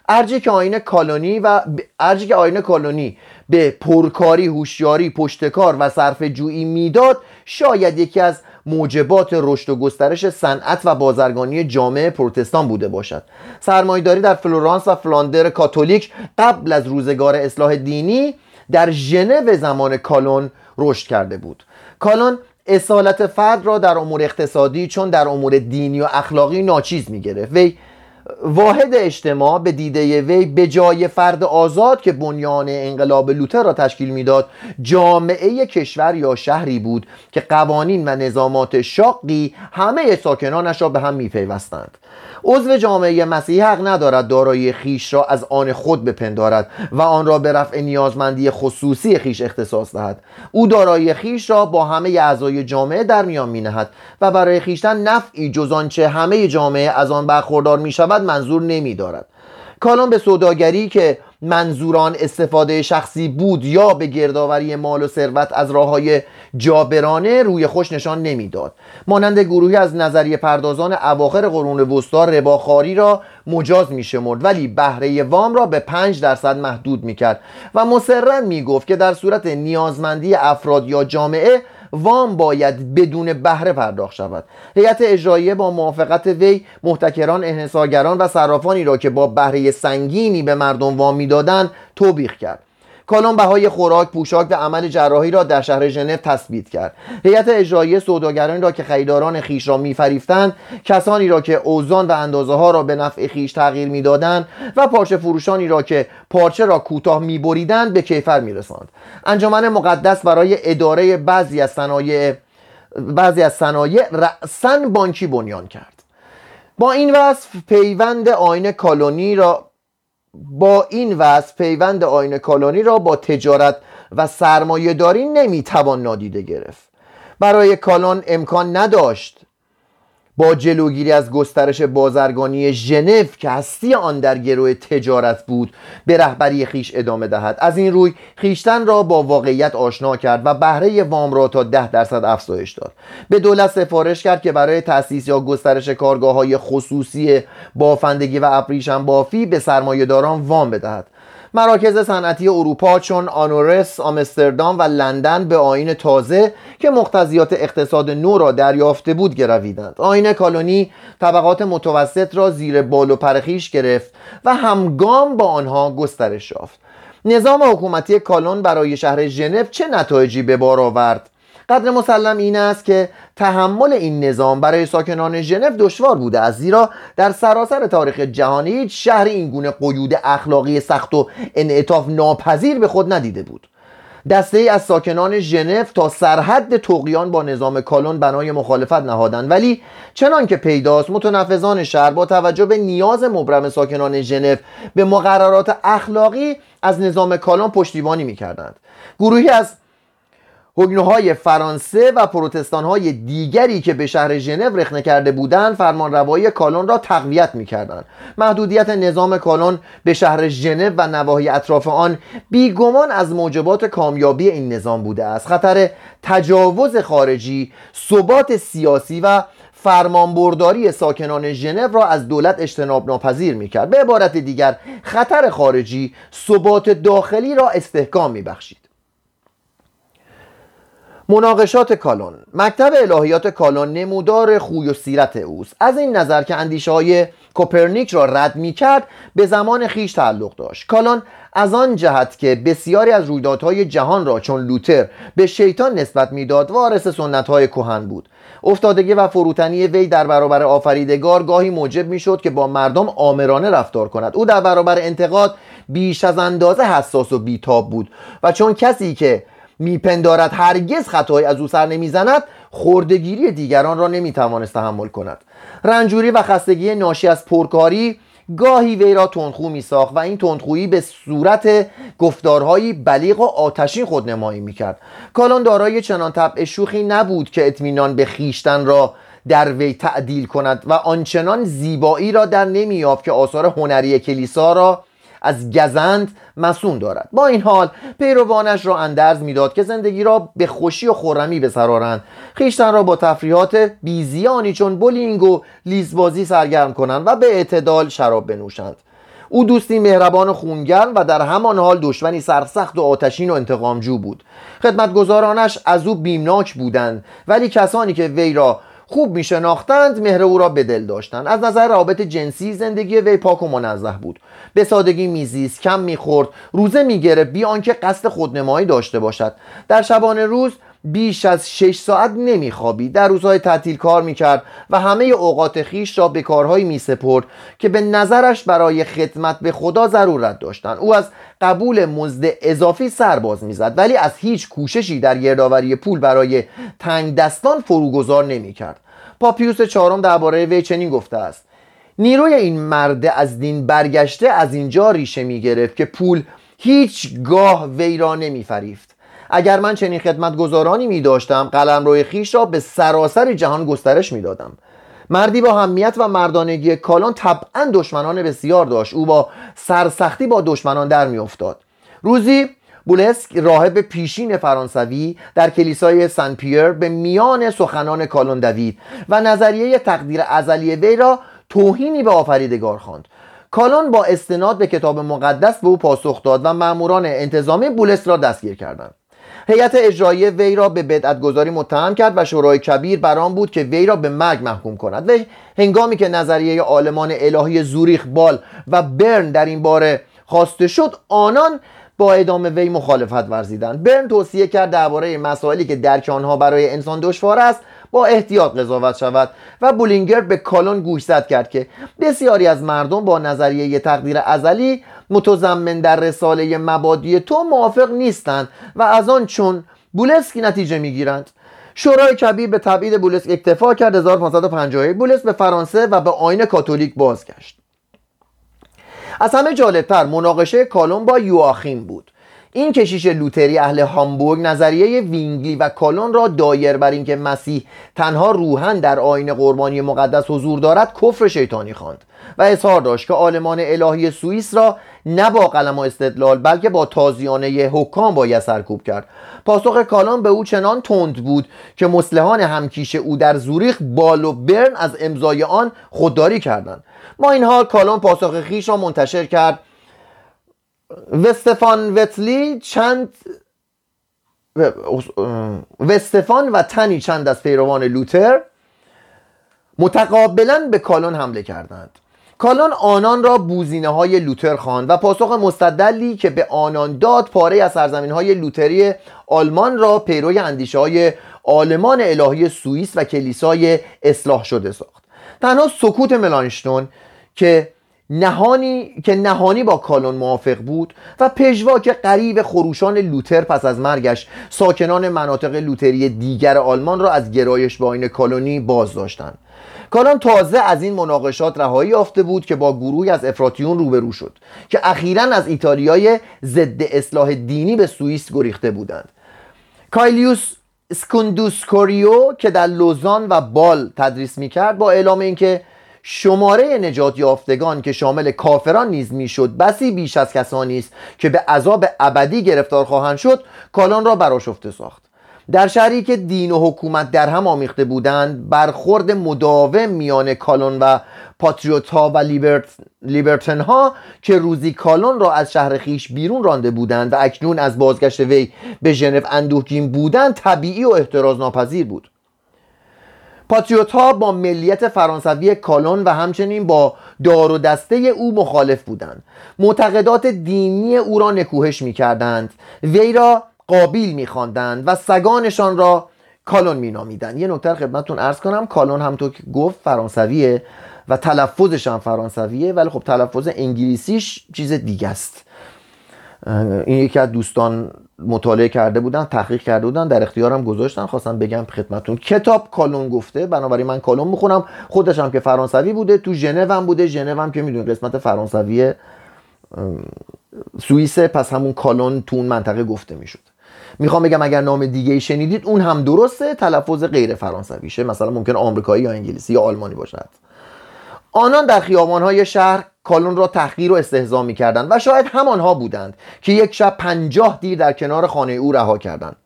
ارجی که آین کالونی و ارجی که آین کالونی به پرکاری، هوشیاری، پشتکار و صرف جویی می‌داد شاید یکی از موجبات رشد و گسترش صنعت و بازرگانی جامعه پروتستان بوده باشد. سرمایهداری در فلورانس و فلاندر کاتولیک قبل از روزگار اصلاح دینی در ژنو زمان کالون رشد کرده بود. کالون اصالت فرد را در امور اقتصادی چون در امور دینی و اخلاقی ناچیز می گرفت وی واحد اجتماع به دیده وی به جای فرد آزاد که بنیان انقلاب لوتر را تشکیل می‌داد جامعه کشور یا شهری بود که قوانین و نظامات شاقی همه ساکنانش را به هم میپیوستند. عضو جامعه مسیحی حق ندارد دارایی خیش را از آن خود بپندارد و آن را به رفع نیازمندی خصوصی خیش اختصاص دهد. او دارایی خیش را با همه اعضای جامعه در میان می نهد و برای خیشتن نفعی جز آنچه همه جامعه از آن برخوردار می شود منظور نمی دارد کالان به سوداگری که منظوران استفاده شخصی بود یا به گردآوری مال و ثروت از راه های جابرانه روی خوش نشان نمی‌داد. مانند گروهی از نظریه پردازان اواخر قرون وسطا رباخاری را مجاز میشمرد ولی بهره وام را به 5 درصد محدود می‌کرد و مسررا می‌گفت که در صورت نیازمندی افراد یا جامعه وام باید بدون بهره پرداخت شود. هیئت اجراییه با موافقت وی محتکران انحصارگران و صرافانی را که با بهره سنگینی به مردم وام می‌دادند توبیخ کرد. کالون بهای خوراک پوشاک و عمل جراحی را در شهر ژنو تثبیت کرد. هیئت اجرایی سوداگرانی را که خریداران خیش را میفریفتند کسانی را که اوزان و اندازه ها را به نفع خیش تغییر می‌دادند و پارچه فروشانی را که پارچه را کوتاه میبریدند به کیفر میرساند. انجمن مقدس برای اداره بعضی از صنایع بعضی از صنایع رأسا بانکی بنیان کرد. با این وصف پیوند آین کالونی را با این وضع پیوند آین کالانی را با تجارت و سرمایه داری نمی‌توان نادیده گرفت. برای کالان امکان نداشت با جلوگیری از گسترش بازرگانی ژنو که هستی آن در گروه تجارت بود به رهبری خیش ادامه دهد. از این روی خیشتن را با واقعیت آشنا کرد و بهره وام را تا ده درصد افزایش داد. به دولت سفارش کرد که برای تأسیس یا گسترش کارگاه های خصوصی بافندگی و ابریشم بافی به سرمایهداران وام بدهد. مراکز صنعتی اروپا چون آنورس، آمستردام و لندن به آین تازه که مقتضیات اقتصاد نو را دریافته بود گرویدند. آین کالونی طبقات متوسط را زیر بال و پرخیش گرفت و همگام با آنها گسترش یافت. نظام حکومتی کالون برای شهر ژنو چه نتایجی به بار آورد؟ قدر مسلم این است که تحمل این نظام برای ساکنان ژنو دشوار بوده است زیرا در سراسر تاریخ جهانی هیچ شهر این گونه قیود اخلاقی سخت و انعطاف ناپذیر به خود ندیده بود. دسته ای از ساکنان ژنو تا سرحد تقیان با نظام کالون بنای مخالفت نهادند ولی چنان که پیداست متنفذان شهر با توجه به نیاز مبرم ساکنان ژنو به مقررات اخلاقی از نظام کالون پشتیبانی می‌کردند. گروهی از هگنوهای فرانسه و پروتستانهای دیگری که به شهر ژنو رخنه کرده بودند فرمان روایی کالون را تقویت می‌کردند. محدودیت نظام کالون به شهر ژنو و نواحی اطراف آن بیگمان از موجبات کامیابی این نظام بوده است. خطر تجاوز خارجی ثبات سیاسی و فرمانبرداری ساکنان ژنو را از دولت اجتناب ناپذیر می‌کرد. به عبارت دیگر خطر خارجی ثبات داخلی را استحکام میبخشید. مناقشات کالون. مکتب الهیات کالون نمودار خوی و سیرت اوست. از این نظر که اندیشه های کوپرنیک را رد می کرد به زمان خیش تعلق داشت. کالون از آن جهت که بسیاری از رویدادهای جهان را چون لوتر به شیطان نسبت می‌داد وارث سنت های کهن بود. افتادگی و فروتنی وی در برابر آفریدگار گاهی موجب می‌شد که با مردم آمرانه رفتار کند. او در برابر انتقاد بیش از اندازه حساس و بیتاب بود و چون کسی که میپندارد هرگز خطایی از او سر نمی‌زند خوردگیری دیگران را نمی‌توانست تحمل کند. رنجوری و خستگی ناشی از پرکاری گاهی وی را تندخو میساخت و این تندخویی به صورت گفتارهایی بلیغ و آتشین خودنمایی می‌کرد. کالان دارای چنان طبع شوخی نبود که اطمینان به خیشتن را در وی تعدیل کند و آنچنان زیبایی را در نمییافت که آثار هنری کلیسا را از گزند مصون دارد. با این حال پیروانش را اندرز می‌داد که زندگی را به خوشی و خرمی بسپارند. خویشتن را با تفریحات بیزیانی چون بولینگ و لیس‌بازی سرگرم کنند و به اعتدال شراب بنوشند. او دوستی مهربان و خونگرم و در همان حال دشمنی سرسخت و آتشین و انتقامجو بود. خدمتگزارانش از او بیمناک بودند ولی کسانی که وی را خوب می شناختند مهر او را به دل داشتند. از نظر رابطه جنسی زندگی وی پاک و منزه بود. به سادگی میزیست کم می‌خورد. روزه می‌گرفت بی آنکه قصد خودنمایی داشته باشد. در شبانه روز بیش از شش ساعت نمیخوابید. در روزهای تعطیل کار می‌کرد و همه اوقات خیش را به کارهایی میسپرد که به نظرش برای خدمت به خدا ضرورت داشتند. او از قبول مزد اضافی سرباز می‌زد ولی از هیچ کوششی در گردآوری پول برای تنگ دستان فروگذار نمی‌کرد. پاپیوس چهارم درباره وی چنین گفته است. نیروی این مرد از دین برگشته از اینجا ریشه می‌گرفت که پول هیچگاه وی را نمیفریفت. اگر من چنین خدمتگزارانی می داشتم قلم روی خیش را به سراسر جهان گسترش می دادم مردی با همیت و مردانگی کالان طبعا دشمنان بسیار داشت. او با سرسختی با دشمنان در می افتاد روزی بولسک راهب پیشین فرانسوی در کلیسای سن پیر به میان سخنان کالون دوید و نظریه تقدیر ازلی وی را توهینی به آفریدگار خواند. کالون با استناد به کتاب مقدس به او پاسخ داد و ماموران انتظامی بولس را دستگیر کردند. هیئت اجرایی وی را به بدعتگذاری متهم کرد و شورای کبیر بر آن بود که وی را به مرگ محکوم کند و هنگامی که نظریه آلمان الهی زوریخ بال و برن در این باره خواسته شد آنان با ادامه وی مخالفت ورزیدند. برن توصیه کرد درباره مسائلی که درک آنها برای انسان دشوار است با احتیاط قضاوت شود و بولینگر به کالون گوشزد کرد که بسیاری از مردم با نظریه تقدیر ازلی متضمن در رساله مبادی تو موافق نیستند و از آن چون بولسکی نتیجه می‌گیرند. شورای کبیر به تبعید بولسک اکتفا کرد. 1551 بولسک به فرانسه و به آیین کاتولیک بازگشت. از همه جالبتر مناقشه کالون با یواخیم بود. این کشیش لوتری اهل هامبورگ نظریه تسوینگلی و کالون را دایر بر اینکه مسیح تنها روحن در آین قربانی مقدس حضور دارد کفر شیطانی خواند. و اظهار داشت که آلمان الهی سوئیس را نه با قلم و استدلال بلکه با تازیانه حکام باید سرکوب کرد. پاسخ کالان به او چنان تند بود که مسلحان همکیش او در زوریخ بال و برن از امضای آن خودداری کردند. ما این حال کالان پاسخ خیش را منتشر کرد وستفان وتلی چند وستفان و تنی چند از پیروان لوتر متقابلا به کالون حمله کردند. کالون آنان را بوزینه های لوتر خواند و پاسخ مستدلی که به آنان داد پاره از سرزمین های لوتری آلمان را پیروی اندیشه های آلمان الهی سوئیس و کلیسای اصلاح شده ساخت. تنها سکوت ملانشتون که نهانی که نهانی با کالون موافق بود و پژواک غریو خروشان لوتر پس از مرگش ساکنان مناطق لوتری دیگر آلمان را از گرایش به آیین کالونی باز داشتند کالون تازه از این مناقشات رهایی یافته بود که با گروهی از افراطیون روبرو شد که اخیرا از ایتالیای ضد اصلاح دینی به سوئیس گریخته بودند. کایلیوس سکوندوس کوریو که در لوزان و بال تدریس می‌کرد با اعلام اینکه شماره نجات یافتگان که شامل کافران نیز می‌شد بسی بیش از کسانی است که به عذاب ابدی گرفتار خواهند شد کالان را براشفته ساخت. در شهری که دین و حکومت در هم آمیخته بودند برخورد مداوم میان کالون و پاتریوت ها و لیبرت... لیبرتن ها که روزی کالون را از شهر خیش بیرون رانده بودند و اکنون از بازگشت وی به ژنو اندوهگین بودند طبیعی و احتراز ناپذیر بود. پاتریوت ها با ملیت فرانسوی کالون و همچنین با دار و دسته او مخالف بودند. معتقدات دینی او را نکوهش می کردند وی را قابیل میخواندند و سگانشان را کالون مینامیدند. یه نکته خدمتتون ارز کنم. کالون همطور که گفت فرانسویه و تلفظش هم فرانسویه ولی خب تلفظ انگلیسیش چیز دیگه است. این یکی از دوستان مطالعه کرده بودن تحقیق کرده بودن در اختیارم گذاشتن خواستم بگم خدمتتون. کتاب کالون گفته بنابراین من کالون می‌خونم. خودش هم که فرانسوی بوده تو ژنو هم بوده. ژنو هم که می‌دونید قسمت فرانسوی سوئیس پس همون کالون تو اون منطقه گفته می‌شد. می‌خوام بگم اگر نام دیگه شنیدید اون هم درسته تلفظ غیر فرانسویشه. مثلا ممکن آمریکایی یا انگلیسی یا آلمانی باشد. آنان در های شهر کالون را تحقیر و استهزا می‌کردند و شاید همانها بودند که یک شب پنجاه دیر در کنار خانه او رها کردند.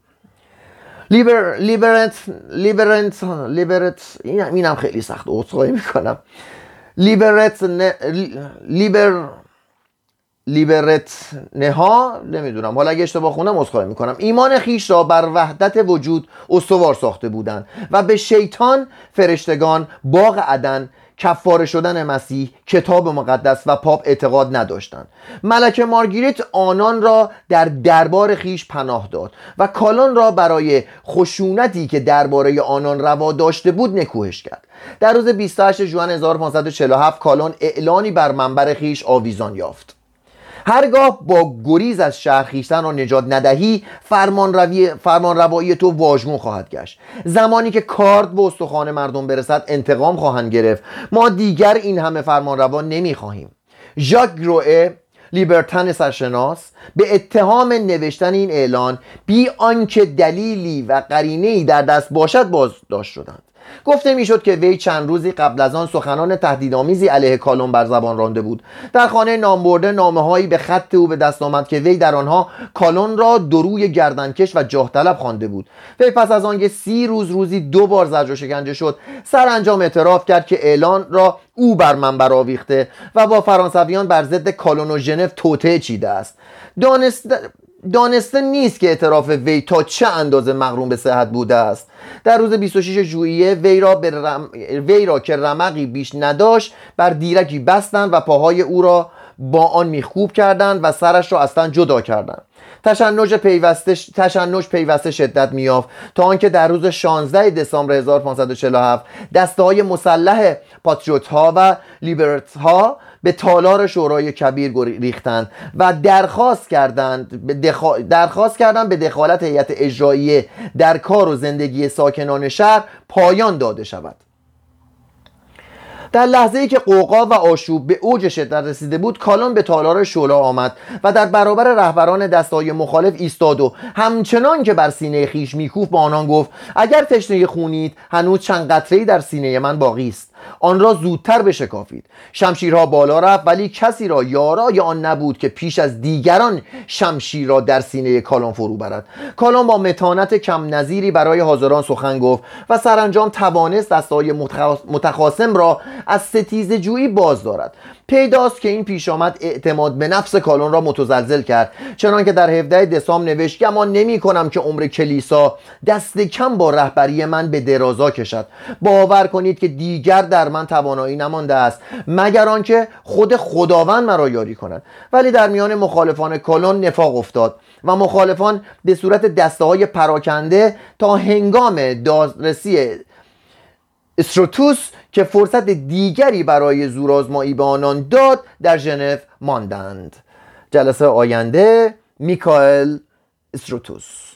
لیبر لیبرنت لیبرنت لیبرت اینم خیلی سخت عذرخواهی می‌کنم. لیبرت لیبر لیبرت نها نمی‌دونم. حالا اگه اشتباه خونم عذرخواهی می‌کنم. ایمان خیش را بر وحدت وجود استوار ساخته بودند و به شیطان فرشتگان باغ عدن کفاره شدن مسیح کتاب مقدس و پاپ اعتقاد نداشتند. ملکه مارگریت آنان را در دربار خیش پناه داد و کالان را برای خشونتی که درباره آنان روا داشته بود نکوهش کرد. در روز 28 ژوئن 1547 کالون اعلانی بر منبر خیش آویزان یافت. هرگاه با گریز از شهر خیشتن را نجات ندهی فرمان, روی فرمان روایی تو واژگون خواهد گشت. زمانی که کارد به استخوان مردم برسد انتقام خواهند گرفت. ما دیگر این همه فرمان روا نمی خواهیم ژاک گروه لیبرتن سرشناس به اتهام نوشتن این اعلان بی آنکه دلیلی و قرینه در دست باشد بازداشت شدند. گفته می‌شد که وی چند روزی قبل از آن سخنان تهدیدآمیزی علیه کالون بر زبان رانده بود. در خانه نامبرده نامه هایی به خط او به دست آمد که وی در آنها کالون را دروی گردنکش و جاه طلب خوانده بود. وی پس از آنکه سی روز روزی دو بار زجر و شکنجه شد سرانجام اعتراف کرد که اعلان را او بر من برآویخته و با فرانسویان بر ضد کالون و ژنو توطعه چیده است. دانست دانسته نیست که اعتراف وی تا چه اندازه مغروم به صحت بوده است. در روز 26 ژوئیه وی را, وی را که رمقی بیش نداشت بر دیرکی بستند و پاهای او را با آن میخوب کردند و سرش را اصلا جدا کردند. تشنج پیوسته تشنج پیوسته شدت میافت تا آنکه در روز 16 دسامبر 1547 دسته های مسلح پاتریوت ها و لیبرت ها به تالار شورای کبیر ریختند و درخواست کردند درخواست کردند به دخالت هیئت اجراییه در کار و زندگی ساکنان شهر پایان داده شود. در لحظه ای که قوقا و آشوب به اوج شدت رسیده بود کالون به تالار شولا آمد و در برابر رهبران دستای مخالف ایستاد و همچنان که بر سینه خیش میکوف با آنان گفت اگر تشنه خونید هنوز چند قطره در سینه من باقی است. آن را زودتر بشکافید. شمشیرها بالا رفت ولی کسی را یارای آن نبود که پیش از دیگران شمشیر را در سینه کالان فرو برد. کالان با متانت کم نظیری برای حاضران سخن گفت و سرانجام توانست دستای متخاسم را از ستیز جویی باز دارد. پیداست که این پیش آمد اعتماد به نفس کالون را متزلزل کرد. چنان که در 17 دسامبر نوشت گمان نمی کنم که عمر کلیسا دست کم با رهبری من به درازا کشد. باور کنید که دیگر در من توانایی نمانده است مگر آنکه خود خداوند مرا یاری کند. ولی در میان مخالفان کالون نفاق افتاد و مخالفان به صورت دسته های پراکنده تا هنگام دادرسی استروتوس که فرصت دیگری برای زورآزمایی به آنان داد در ژنو ماندند. جلسه آینده میکائل استروتوس.